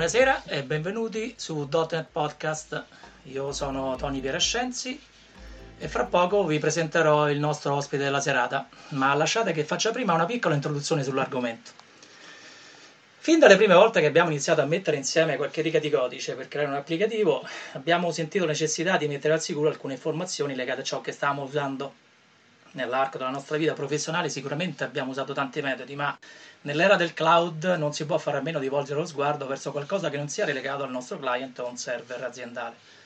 Buonasera e benvenuti su .NET Podcast. Io sono Tony Pierascenzi e fra poco vi presenterò il nostro ospite della serata, ma lasciate che faccia prima una piccola introduzione sull'argomento. Fin dalle prime volte che abbiamo iniziato a mettere insieme qualche riga di codice per creare un applicativo, abbiamo sentito necessità di mettere al sicuro alcune informazioni legate a ciò che stavamo usando nell'arco della nostra vita professionale sicuramente abbiamo usato tanti metodi, ma nell'era del cloud non si può fare a meno di volgere lo sguardo verso qualcosa che non sia relegato al nostro client o a un server aziendale.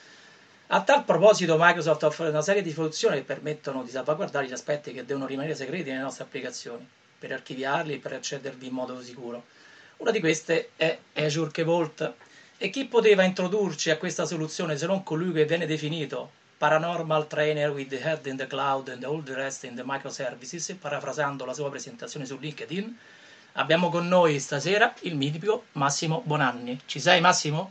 A tal proposito Microsoft offre una serie di soluzioni che permettono di salvaguardare gli aspetti che devono rimanere segreti nelle nostre applicazioni, per archiviarli e per accedervi in modo sicuro. Una di queste è Azure Key Vault. E chi poteva introdurci a questa soluzione se non colui che viene definito Paranormal Trainer with the Head in the Cloud and all the rest in the Microservices, parafrasando la sua presentazione su LinkedIn, abbiamo con noi stasera il mitico Massimo Bonanni. Ci sei Massimo?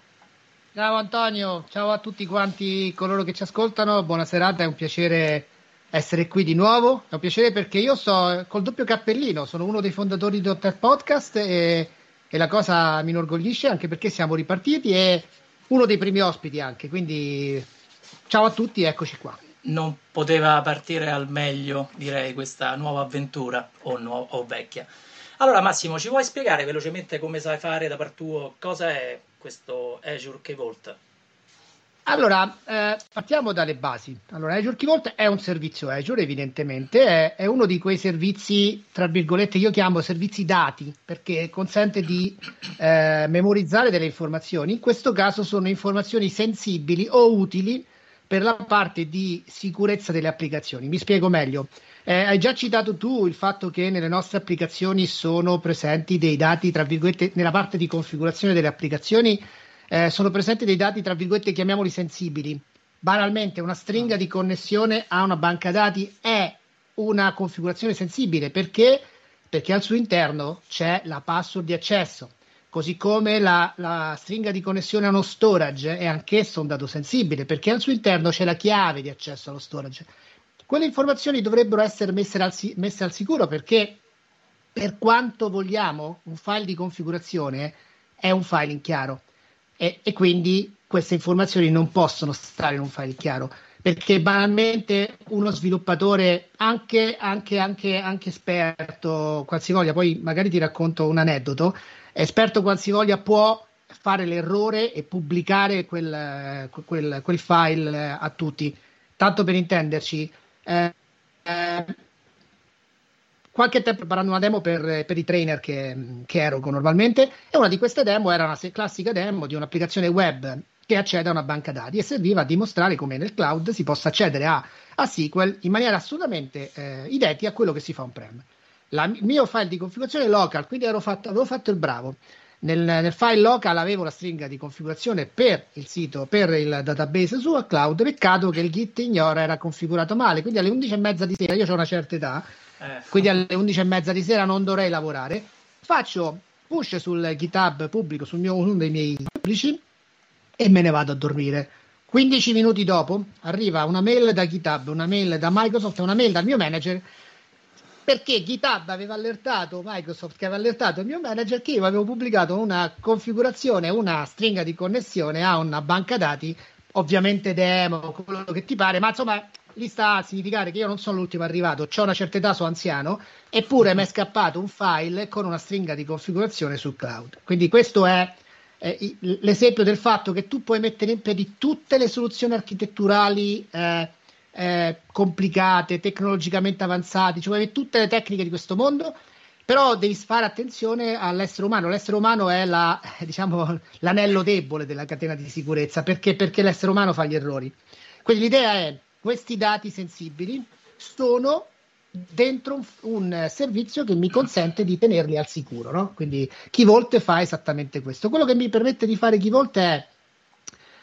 Ciao Antonio, ciao a tutti quanti coloro che ci ascoltano, buona serata, è un piacere essere qui di nuovo, è un piacere perché io sto col doppio cappellino, sono uno dei fondatori di Dottor Podcast e, e la cosa mi inorgoglisce anche perché siamo ripartiti e uno dei primi ospiti anche, quindi Ciao a tutti, eccoci qua. Non poteva partire al meglio, direi, questa nuova avventura, o, nu- o vecchia. Allora Massimo, ci vuoi spiegare velocemente come sai fare da parte tuo? Cosa è questo Azure Key Vault? Allora, eh, partiamo dalle basi. Allora, Azure Key Vault è un servizio Azure, evidentemente, è, è, uno di quei servizi, tra virgolette, io chiamo servizi dati, perché consente di eh, memorizzare delle informazioni. In questo caso sono informazioni sensibili o utili per la parte di sicurezza delle applicazioni. Mi spiego meglio. Eh, hai già citato tu il fatto che nelle nostre applicazioni sono presenti dei dati, tra virgolette, nella parte di configurazione delle applicazioni, eh, sono presenti dei dati, tra virgolette, chiamiamoli sensibili. Banalmente, una stringa di connessione a una banca dati è una configurazione sensibile perché? Perché al suo interno c'è la password di accesso così come la, la, stringa di connessione a uno storage è anch'esso un dato sensibile perché al suo interno c'è la chiave di accesso allo storage. Quelle informazioni dovrebbero essere messe al, messe al sicuro perché per quanto vogliamo un file di configurazione è un file in chiaro e, e quindi queste informazioni non possono stare in un file chiaro perché banalmente uno sviluppatore anche, anche, anche, anche esperto qualsivoglia, poi magari ti racconto un aneddoto, esperto qualsivoglia può fare l'errore e pubblicare quel, quel, quel file a tutti. Tanto per intenderci, eh, eh, qualche tempo preparando una demo per, per i trainer che, che erogo normalmente e una di queste demo era una classica demo di un'applicazione web che accede a una banca dati e serviva a dimostrare come nel cloud si possa accedere a, a SQL in maniera assolutamente eh, identica a quello che si fa on-prem la, il mio file di configurazione local, quindi fatto, avevo fatto il bravo. Nel, nel, file local avevo la stringa di configurazione per il sito, per il database su cloud. Peccato che il git ignora era configurato male. Quindi alle 11.30 di sera, io ho una certa età, eh. quindi alle 11.30 di sera non dovrei lavorare. Faccio push sul GitHub pubblico, sul mio, uno dei miei pubblici e me ne vado a dormire. 15 minuti dopo arriva una mail da GitHub, una mail da Microsoft, una mail dal mio manager perché GitHub aveva allertato Microsoft che aveva allertato il mio manager che io avevo pubblicato una configurazione, una stringa di connessione a una banca dati, ovviamente demo, quello che ti pare, ma insomma lì sta a significare che io non sono l'ultimo arrivato, ho una certa età, sono anziano, eppure mi è scappato un file con una stringa di configurazione sul cloud. Quindi questo è eh, l'esempio del fatto che tu puoi mettere in piedi tutte le soluzioni architetturali eh, eh, complicate, tecnologicamente avanzate, cioè tutte le tecniche di questo mondo, però devi fare attenzione all'essere umano. L'essere umano è la, diciamo, l'anello debole della catena di sicurezza, perché? perché l'essere umano fa gli errori. Quindi l'idea è questi dati sensibili sono dentro un, un, servizio che mi consente di tenerli al sicuro. No? Quindi Keyvolt fa esattamente questo. Quello che mi permette di fare Keyvolt è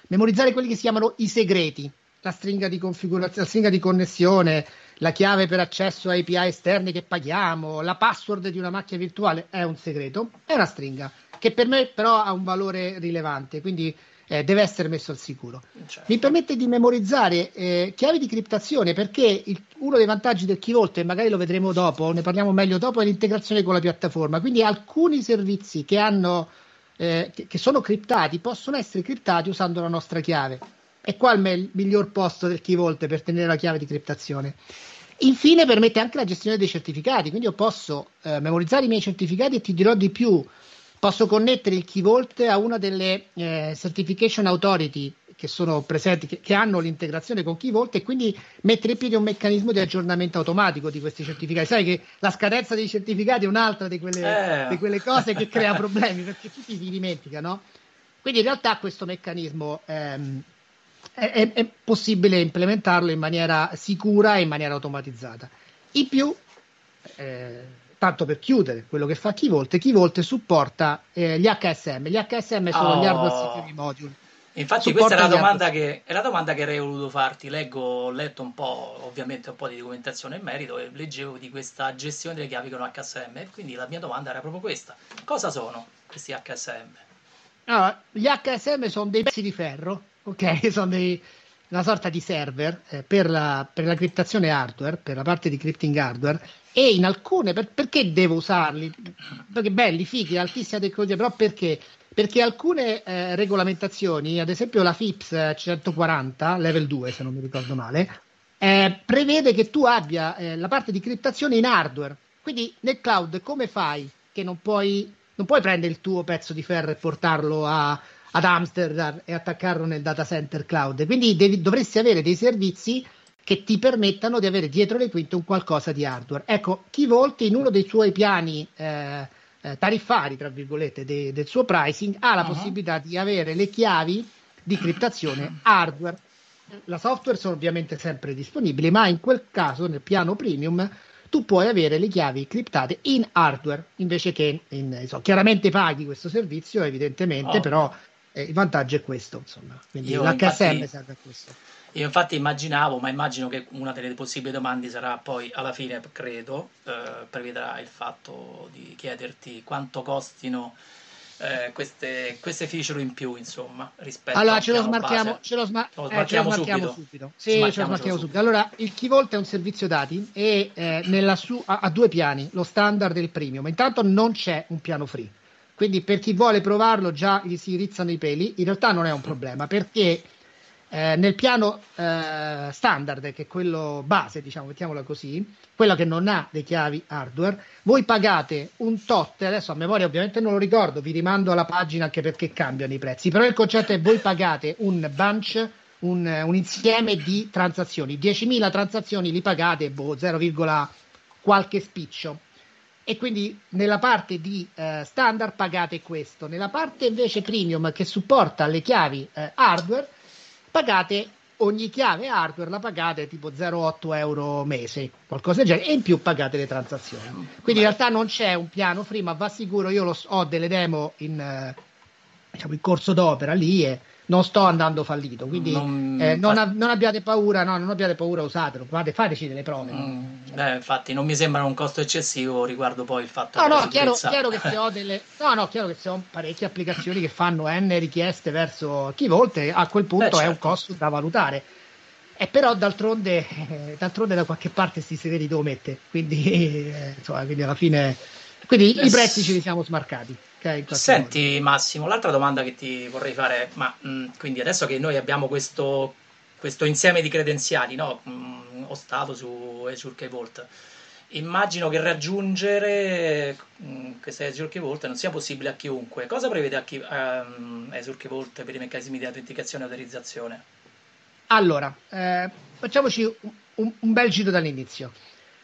memorizzare quelli che si chiamano i segreti la stringa di configurazione, la stringa di connessione, la chiave per accesso a API esterni che paghiamo, la password di una macchina virtuale è un segreto, è una stringa che per me però ha un valore rilevante, quindi eh, deve essere messo al sicuro. Certo. Mi permette di memorizzare eh, chiavi di criptazione perché il, uno dei vantaggi del Key e magari lo vedremo dopo, ne parliamo meglio dopo, è l'integrazione con la piattaforma. Quindi alcuni servizi che hanno eh, che, sono criptati possono essere criptati usando la nostra chiave. E qua è il miglior posto del key vault per tenere la chiave di criptazione. Infine permette anche la gestione dei certificati, quindi io posso eh, memorizzare i miei certificati e ti dirò di più, posso connettere il key vault a una delle eh, certification authority che sono presenti, che, che, hanno l'integrazione con Key Vault e quindi mettere in piedi un meccanismo di aggiornamento automatico di questi certificati. Sai che la scadenza dei certificati è un'altra di quelle, eh. di quelle cose che crea problemi perché tutti si dimenticano. Quindi in realtà questo meccanismo ehm, è, è, possibile implementarlo in maniera sicura e in maniera automatizzata. In più, eh, tanto per chiudere, quello che fa Key Vault, Key Vault supporta eh, gli HSM. Gli HSM sono oh. gli hardware security module Infatti questa è la, domanda che, è la domanda che avrei voluto farti. Leggo, ho letto un po', ovviamente un po' di documentazione in merito e leggevo di questa gestione delle chiavi con HSM. Quindi la mia domanda era proprio questa. Cosa sono questi HSM? Allora, gli HSM sono dei pezzi di ferro, ok? Sono dei, una sorta di server eh, per, la, per, la, criptazione hardware, per la parte di crypting hardware e in alcune, per, perché devo usarli? Perché belli, fighi, altissima tecnologia, però perché? perché alcune eh, regolamentazioni, ad esempio la FIPS 140, level 2 se non mi ricordo male, eh, prevede che tu abbia eh, la parte di criptazione in hardware. Quindi nel cloud come fai che non puoi, non puoi prendere il tuo pezzo di ferro e portarlo a, ad Amsterdam e attaccarlo nel data center cloud? Quindi devi, dovresti avere dei servizi che ti permettano di avere dietro le quinte un qualcosa di hardware. Ecco, Key Vault in uno dei suoi piani eh, eh, tariffari, tra virgolette, de, del suo pricing, ha la uh-huh. possibilità di avere le chiavi di criptazione hardware. La software sono ovviamente sempre disponibili, ma in quel caso, nel piano premium, tu puoi avere le chiavi criptate in hardware invece che in insomma, chiaramente paghi questo servizio, evidentemente, oh. però eh, il vantaggio è questo, insomma. Quindi Io l'HSM infatti... serve a questo. Io infatti immaginavo, ma immagino che una delle possibili domande sarà poi alla fine, credo, eh, prevederà il fatto di chiederti quanto costino eh, queste, queste, feature in più, insomma, rispetto allora, ce lo smarchiamo, ce lo, sma- lo smarchiamo, eh, ce lo smarchiamo subito. subito. Sì, ce lo smarchiamo subito. subito. Allora, il Key Vault è un servizio dati e eh, su- ha, ha due piani, lo standard e il premium. Intanto non c'è un piano free. Quindi per chi vuole provarlo già gli si rizzano i peli, in realtà non è un problema perché eh, nel piano eh, standard, che è quello base, diciamo, mettiamola così, quello che non ha le chiavi hardware, voi pagate un tot, adesso a memoria ovviamente non lo ricordo, vi rimando alla pagina anche perché cambiano i prezzi, però il concetto è voi pagate un bunch, un, un insieme di transazioni, 10.000 transazioni li pagate, boh, 0, qualche spiccio. E quindi nella parte di eh, standard pagate questo, nella parte invece premium che supporta le chiavi eh, hardware pagate ogni chiave hardware la pagate tipo 0,8 euro mese, qualcosa del genere, e in più pagate le transazioni. Quindi in realtà non c'è un piano free, ma va sicuro, io lo, ho delle demo in, eh, diciamo, in corso d'opera lì e non sto andando fallito, quindi non, eh, non, fa... non abbiate paura, no, non abbiate paura, usatelo, fate, fateci delle prove. Mm, eh, infatti non mi sembra un costo eccessivo riguardo poi il fatto no, che... No, chiaro, chiaro che se ho delle... No, no, chiaro che se ho parecchie applicazioni che fanno N richieste verso chi volte, a quel punto Beh, certo. è un certo. costo da valutare. E però d'altronde, eh, d'altronde da qualche parte sti segreti devo mettere, quindi, eh, insomma, quindi alla fine... Quindi i prezzi ce li siamo smarcati. Senti modo. Massimo, l'altra domanda che ti vorrei fare, ma mh, mm, quindi adesso che noi abbiamo questo, questo insieme di credenziali, no? mh, mm, ho stato su Azure Key Vault, immagino che raggiungere mh, mm, questa Azure Key Vault non sia possibile a chiunque. Cosa prevede a chi, um, Azure Key Vault per i meccanismi di autenticazione e autorizzazione? Allora, eh, facciamoci un, un bel giro dall'inizio.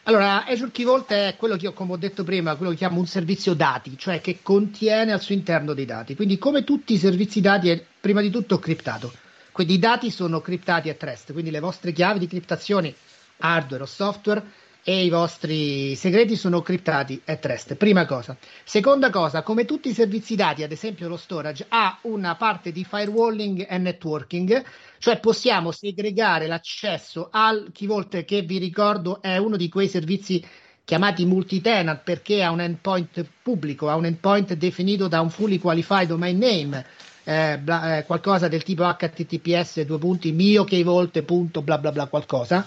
Allora, Azure Key Vault è quello che ho, come ho detto prima, quello che chiamo un servizio dati, cioè che contiene al suo interno dei dati. Quindi, come tutti i servizi dati, è prima di tutto criptato. Quindi i dati sono criptati a rest, quindi le vostre chiavi di criptazione, hardware o software, e i vostri segreti sono criptati at rest. Prima cosa. Seconda cosa, come tutti i servizi dati, ad esempio lo storage, ha una parte di firewalling e networking, cioè possiamo segregare l'accesso al Key Vault che vi ricordo è uno di quei servizi chiamati multi-tenant perché ha un endpoint pubblico, ha un endpoint definito da un fully qualified domain name, eh, bla, eh, qualcosa del tipo https due punti mio keyvault punto bla bla bla qualcosa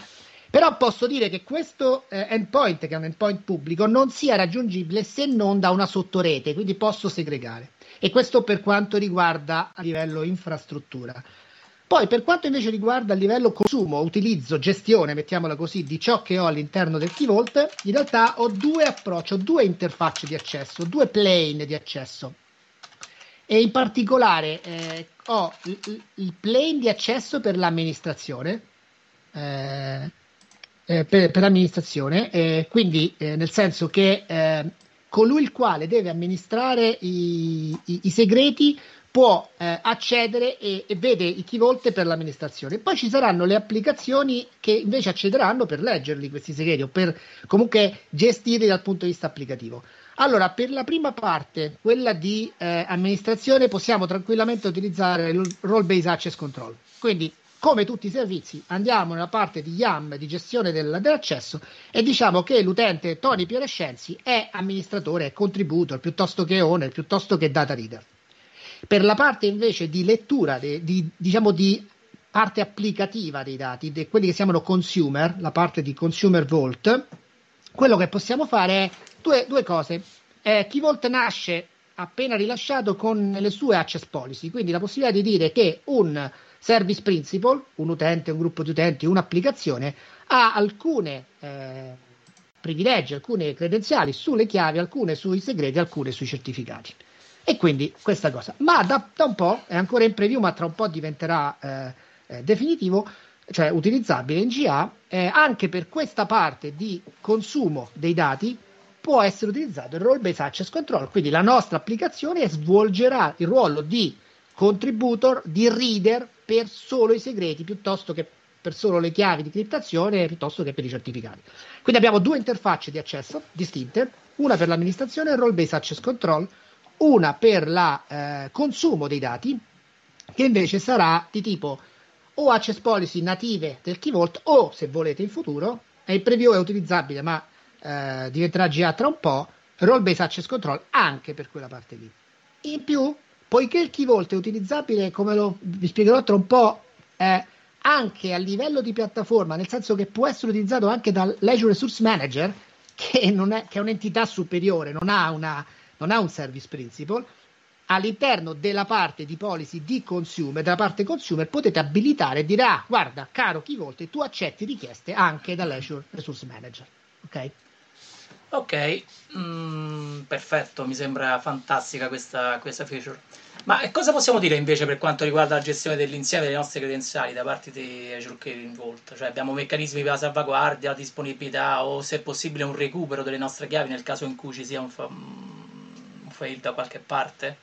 però posso dire che questo eh, endpoint, che è un endpoint pubblico, non sia raggiungibile se non da una sottorete, quindi posso segregare. E questo per quanto riguarda a livello infrastruttura. Poi per quanto invece riguarda il livello consumo, utilizzo, gestione, mettiamola così, di ciò che ho all'interno del Key Vault, in realtà ho due approcci, ho due interfacce di accesso, due plane di accesso. E in particolare eh, ho il, il, plane di accesso per l'amministrazione, eh, eh, per, per, l'amministrazione, eh, quindi eh, nel senso che eh, colui il quale deve amministrare i, i, i segreti può accedere e, e, vede i key volte per l'amministrazione. Poi ci saranno le applicazioni che invece accederanno per leggerli questi segreti o per comunque gestirli dal punto di vista applicativo. Allora, per la prima parte, quella di eh, amministrazione, possiamo tranquillamente utilizzare il role based access control. Quindi, come tutti i servizi, andiamo nella parte di YAM di gestione del, dell'accesso e diciamo che l'utente Tony Pierescenzi è amministratore, è contributor piuttosto che owner, piuttosto che data reader. Per la parte invece di lettura, di, di, diciamo di parte applicativa dei dati, di quelli che si chiamano consumer, la parte di consumer vault, quello che possiamo fare è due, due cose. Eh, Key Vault nasce appena rilasciato con le sue access policy, quindi la possibilità di dire che un service principal, un utente, un gruppo di utenti, un'applicazione, ha alcune eh, privilegi, alcune credenziali sulle chiavi, alcune sui segreti, alcune sui certificati. E quindi questa cosa. Ma da, da un po', è ancora in preview, ma tra un po' diventerà eh, eh, definitivo, cioè utilizzabile in GA, anche per questa parte di consumo dei dati può essere utilizzato il role based access control. Quindi la nostra applicazione svolgerà il ruolo di contributor, di reader per solo i segreti piuttosto che per solo le chiavi di criptazione piuttosto che per i certificati. Quindi abbiamo due interfacce di accesso distinte, una per l'amministrazione role based access control, una per il eh, consumo dei dati, che invece sarà di tipo o access policy native del Key Vault o, se volete in futuro, e il preview è utilizzabile ma eh, diventerà GA tra un po', role based access control anche per quella parte lì. In più, poiché il Key Vault è utilizzabile, come lo, vi spiegherò tra un po', eh, anche a livello di piattaforma, nel senso che può essere utilizzato anche dall'Azure Resource Manager, che, è, che è un'entità superiore, non ha una non ha un service principal, all'interno della parte di policy di consumer, della parte consumer, potete abilitare e dire, ah, guarda, caro chi volte, tu accetti richieste anche dall'Azure Resource Manager. Ok? Ok, mm, perfetto, mi sembra fantastica questa, questa feature. Ma cosa possiamo dire invece per quanto riguarda la gestione dell'insieme delle nostre credenziali da parte di Azure Key Vault? Cioè abbiamo meccanismi per la salvaguardia, la disponibilità o se è possibile un recupero delle nostre chiavi nel caso in cui ci sia un, fa- fail da qualche parte?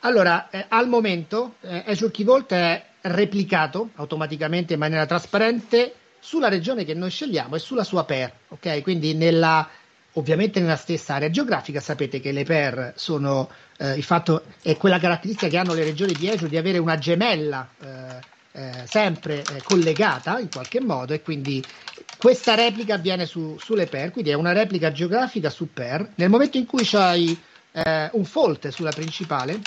Allora, eh, al momento eh, Azure Key Vault è replicato automaticamente in maniera trasparente sulla regione che noi scegliamo e sulla sua pair, ok? Quindi nella, ovviamente nella stessa area geografica sapete che le pair sono eh, il fatto è quella caratteristica che hanno le regioni di Azure di avere una gemella eh, eh, sempre eh, collegata in qualche modo e quindi questa replica avviene su, sulle pair, quindi è una replica geografica su pair. Nel momento in cui c'hai eh, un fault sulla principale,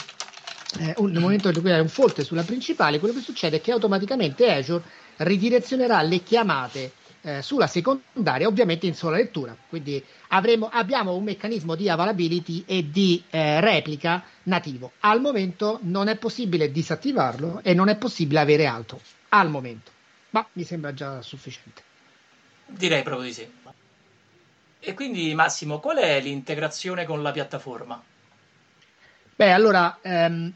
eh, un, nel momento in cui hai un fault sulla principale, quello che succede è che automaticamente Azure ridirezionerà le chiamate eh, sulla secondaria, ovviamente in sola lettura. Quindi avremo, abbiamo un meccanismo di availability e di eh, replica nativo. Al momento non è possibile disattivarlo e non è possibile avere altro. Al momento, ma mi sembra già sufficiente. Direi proprio di sì. E quindi Massimo, qual è l'integrazione con la piattaforma? Beh, allora, ehm,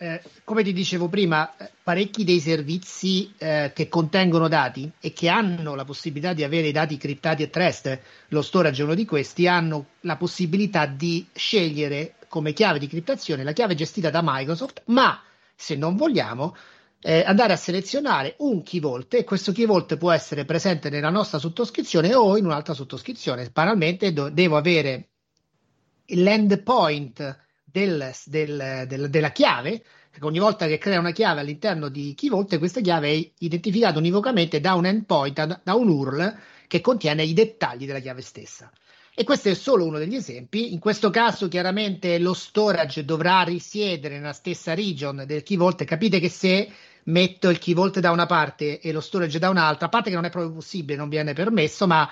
eh, come ti dicevo prima, eh, parecchi dei servizi eh, che contengono dati e che hanno la possibilità di avere i dati criptati e trust, lo storage è uno di questi, hanno la possibilità di scegliere come chiave di criptazione la chiave gestita da Microsoft, ma se non vogliamo eh, andare a selezionare un key vault e questo key vault può essere presente nella nostra sottoscrizione o in un'altra sottoscrizione. Banalmente do- devo avere l'endpoint del, del, del, della chiave, ogni volta che crea una chiave all'interno di key vault, questa chiave è identificata univocamente da un endpoint, da, un URL che contiene i dettagli della chiave stessa. E questo è solo uno degli esempi. In questo caso, chiaramente, lo storage dovrà risiedere nella stessa region del key. Capite che se metto il key da una parte e lo storage da un'altra, a parte che non è proprio possibile, non viene permesso, ma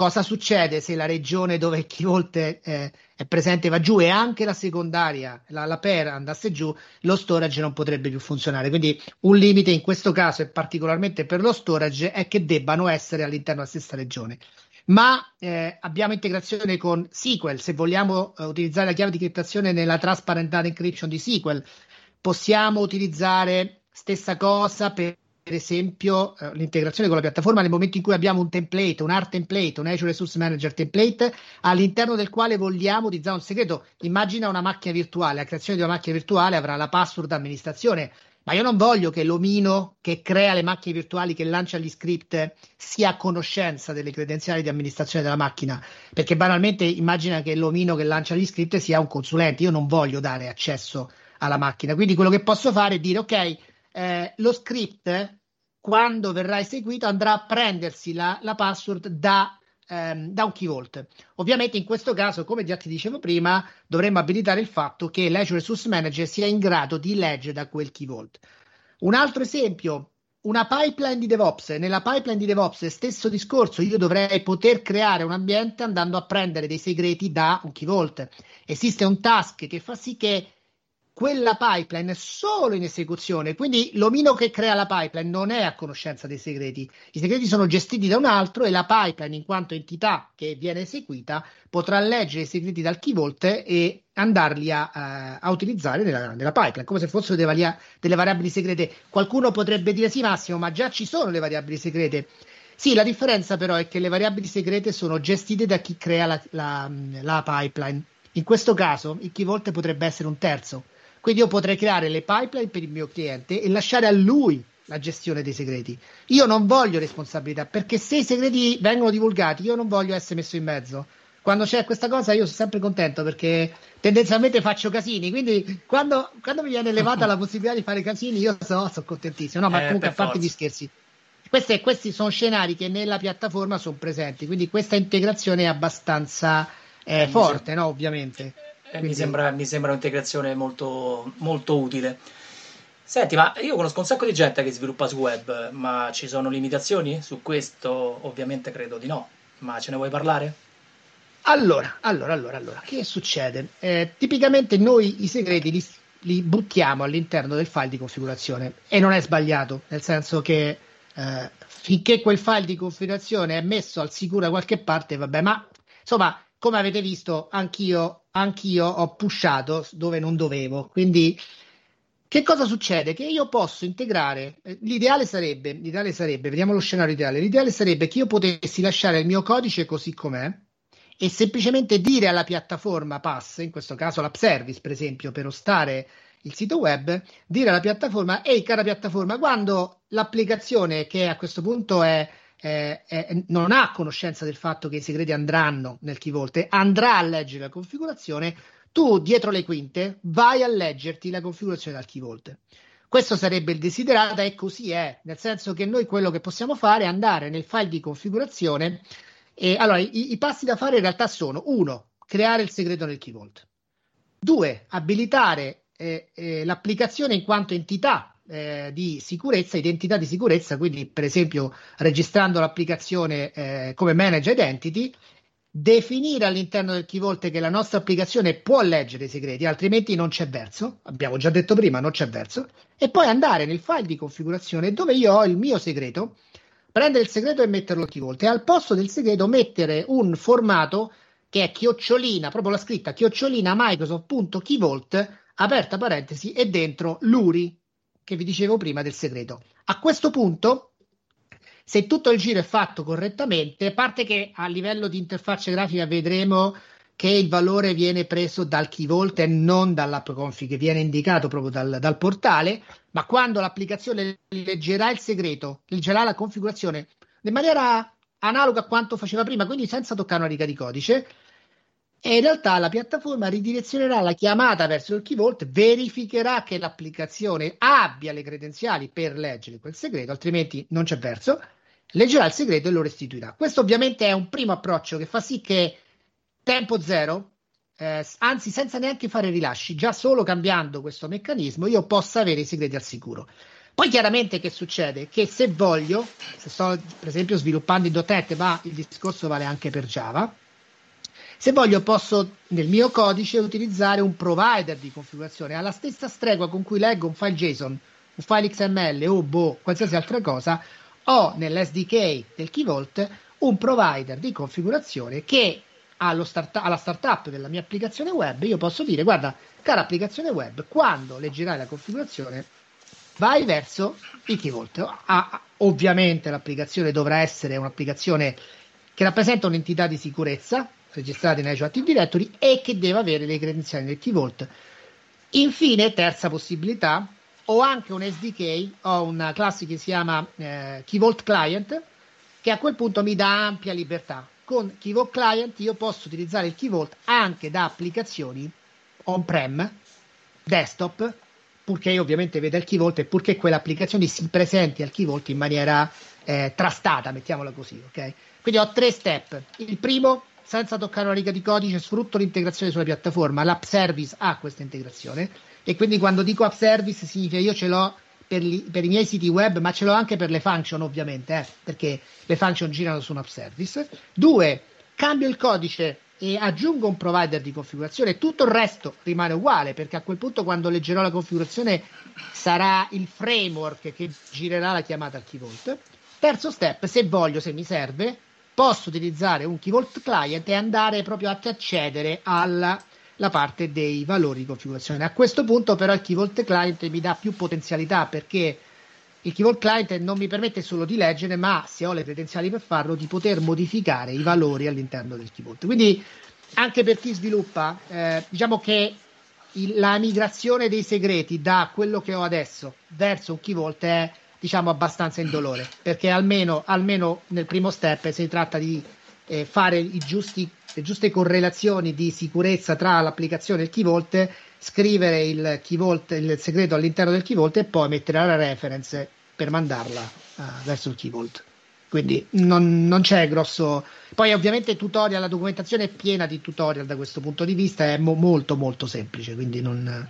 cosa succede se la regione dove chi volte eh, è presente va giù e anche la secondaria, la, la per andasse giù, lo storage non potrebbe più funzionare. Quindi un limite in questo caso e particolarmente per lo storage è che debbano essere all'interno della stessa regione. Ma eh, abbiamo integrazione con SQL, se vogliamo eh, utilizzare la chiave di criptazione nella transparent data encryption di SQL, possiamo utilizzare stessa cosa per per esempio eh, l'integrazione con la piattaforma nel momento in cui abbiamo un template, un art template, un Azure Resource Manager template all'interno del quale vogliamo utilizzare un segreto. Immagina una macchina virtuale, la creazione di una macchina virtuale avrà la password amministrazione, ma io non voglio che l'omino che crea le macchine virtuali, che lancia gli script, sia a conoscenza delle credenziali di amministrazione della macchina, perché banalmente immagina che l'omino che lancia gli script sia un consulente, io non voglio dare accesso alla macchina, quindi quello che posso fare è dire ok, eh, lo script quando verrà eseguito andrà a prendersi la, la password da, ehm, da, un key vault. Ovviamente in questo caso, come già ti dicevo prima, dovremmo abilitare il fatto che l'Azure Resource Manager sia in grado di leggere da quel key vault. Un altro esempio, una pipeline di DevOps. Nella pipeline di DevOps, stesso discorso, io dovrei poter creare un ambiente andando a prendere dei segreti da un key vault. Esiste un task che fa sì che quella pipeline è solo in esecuzione, quindi l'omino che crea la pipeline non è a conoscenza dei segreti. I segreti sono gestiti da un altro e la pipeline, in quanto entità che viene eseguita, potrà leggere i segreti dal key vault e andarli a, a, a utilizzare nella, nella, pipeline, come se fossero delle, varia- delle variabili segrete. Qualcuno potrebbe dire sì, Massimo, ma già ci sono le variabili segrete. Sì, la differenza però è che le variabili segrete sono gestite da chi crea la, la, la pipeline. In questo caso il key vault potrebbe essere un terzo quindi io potrei creare le pipeline per il mio cliente e lasciare a lui la gestione dei segreti. Io non voglio responsabilità perché se i segreti vengono divulgati, io non voglio essere messo in mezzo. Quando c'è questa cosa io sono sempre contento perché tendenzialmente faccio casini, quindi quando, quando mi viene elevata la possibilità di fare casini io so, sono contentissimo. No, ma eh, comunque a parte gli scherzi. Questi, questi, sono scenari che nella piattaforma sono presenti, quindi questa integrazione è abbastanza eh, forte, no? ovviamente. Eh, mi, sembra, mi, sembra, un'integrazione molto, molto utile. Senti, ma io conosco un sacco di gente che sviluppa su web, ma ci sono limitazioni su questo? Ovviamente credo di no, ma ce ne vuoi parlare? Allora, allora, allora, allora, che succede? Eh, tipicamente noi i segreti li, li, buttiamo all'interno del file di configurazione e non è sbagliato, nel senso che eh, finché quel file di configurazione è messo al sicuro da qualche parte, vabbè, ma insomma, come avete visto, anch'io anch'io ho pushato dove non dovevo. Quindi, che cosa succede? Che io posso integrare. Eh, l'ideale sarebbe, l'ideale sarebbe, vediamo lo scenario ideale. L'ideale sarebbe che io potessi lasciare il mio codice così com'è e semplicemente dire alla piattaforma pass, in questo caso l'app service, per esempio, per ostare il sito web, dire alla piattaforma: Ehi, cara piattaforma, quando l'applicazione che a questo punto è eh, eh, non ha conoscenza del fatto che i segreti andranno nel key vault, andrà a leggere la configurazione, tu dietro le quinte vai a leggerti la configurazione dal key vault. Questo sarebbe il desiderato e così è, nel senso che noi quello che possiamo fare è andare nel file di configurazione e allora i, i passi da fare in realtà sono uno, creare il segreto nel key vault. Due, abilitare eh, eh, l'applicazione in quanto entità eh, di sicurezza, identità di sicurezza, quindi per esempio registrando l'applicazione eh, come manage identity, definire all'interno del key che la nostra applicazione può leggere i segreti, altrimenti non c'è verso, abbiamo già detto prima, non c'è verso, e poi andare nel file di configurazione dove io ho il mio segreto, prendere il segreto e metterlo al key e al posto del segreto mettere un formato che è chiocciolina, proprio la scritta chiocciolina Microsoft.keyvault, aperta parentesi, e dentro l'URI, che vi dicevo prima del segreto. A questo punto, se tutto il giro è fatto correttamente, a parte che a livello di interfaccia grafica vedremo che il valore viene preso dal key e non dall'app config, viene indicato proprio dal, dal portale, ma quando l'applicazione leggerà il segreto, leggerà la configurazione in maniera analoga a quanto faceva prima, quindi senza toccare una riga di codice, e in realtà la piattaforma ridirezionerà la chiamata verso il key vault, verificherà che l'applicazione abbia le credenziali per leggere quel segreto, altrimenti non c'è verso, leggerà il segreto e lo restituirà. Questo ovviamente è un primo approccio che fa sì che tempo zero, eh, anzi senza neanche fare rilasci, già solo cambiando questo meccanismo io possa avere i segreti al sicuro. Poi chiaramente che succede? Che se voglio, se sto per esempio sviluppando in .NET, ma il discorso vale anche per Java, se voglio posso nel mio codice utilizzare un provider di configurazione. Alla stessa stregua con cui leggo un file JSON, un file XML o boh, qualsiasi altra cosa, ho nell'SDK del Keyvault un provider di configurazione che start- alla startup della mia applicazione web. Io posso dire guarda cara applicazione web quando leggerai la configurazione vai verso il Keyvault ah, ovviamente l'applicazione dovrà essere un'applicazione che rappresenta un'entità di sicurezza registrata in Azure Active Directory e che deve avere le credenziali del Key Vault. Infine, terza possibilità, ho anche un SDK, ho una classe che si chiama eh, Key Vault Client, che a quel punto mi dà ampia libertà. Con Key Vault Client io posso utilizzare il Key Vault anche da applicazioni on-prem, desktop, purché io ovviamente veda il Key Vault e purché quell'applicazione si presenti al Key Vault in maniera eh, trastata, mettiamola così, ok? Quindi ho tre step. Il primo senza toccare una riga di codice, sfrutto l'integrazione sulla piattaforma. L'app service ha questa integrazione e quindi quando dico app service significa io ce l'ho per, li, per i miei siti web, ma ce l'ho anche per le function ovviamente, eh, perché le function girano su un app service. Due, cambio il codice e aggiungo un provider di configurazione, tutto il resto rimane uguale perché a quel punto quando leggerò la configurazione sarà il framework che girerà la chiamata al key vault. Terzo step, se voglio, se mi serve, posso utilizzare un Key Vault Client e andare proprio a accedere alla parte dei valori di configurazione. A questo punto però il Key Vault Client mi dà più potenzialità perché il Key Vault Client non mi permette solo di leggere, ma se ho le credenziali per farlo, di poter modificare i valori all'interno del Key Vault. Quindi anche per chi sviluppa, eh, diciamo che il, la migrazione dei segreti da quello che ho adesso verso un Key Vault è diciamo abbastanza indolore perché almeno, almeno nel primo step si tratta di eh, fare giusti, le giuste correlazioni di sicurezza tra l'applicazione e il key vault scrivere il key vault il segreto all'interno del key vault e poi mettere la reference per mandarla uh, verso il key vault quindi non, non, c'è grosso poi ovviamente tutorial la documentazione è piena di tutorial da questo punto di vista è mo- molto molto semplice quindi non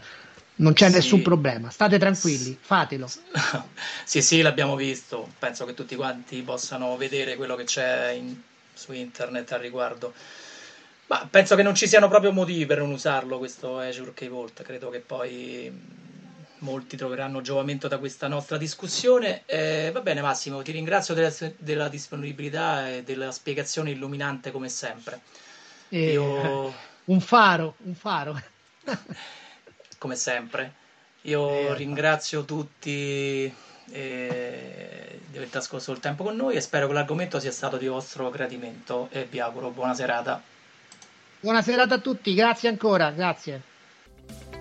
non c'è sì. nessun problema, state tranquilli, fatelo. sì, sì, l'abbiamo visto. Penso che tutti quanti possano vedere quello che c'è in, su internet al riguardo. Ma penso che non ci siano proprio motivi per non usarlo questo Azure Key Vault. Credo che poi molti troveranno giovamento da questa nostra discussione. Eh, va bene, Massimo, ti ringrazio della, della, disponibilità e della spiegazione illuminante come sempre. Eh, Io... Un faro, un faro. come sempre. Io eh, ringrazio tutti eh, di aver trascorso il tempo con noi e spero che l'argomento sia stato di vostro gradimento e vi auguro buona serata. Buona serata a tutti, grazie ancora, grazie.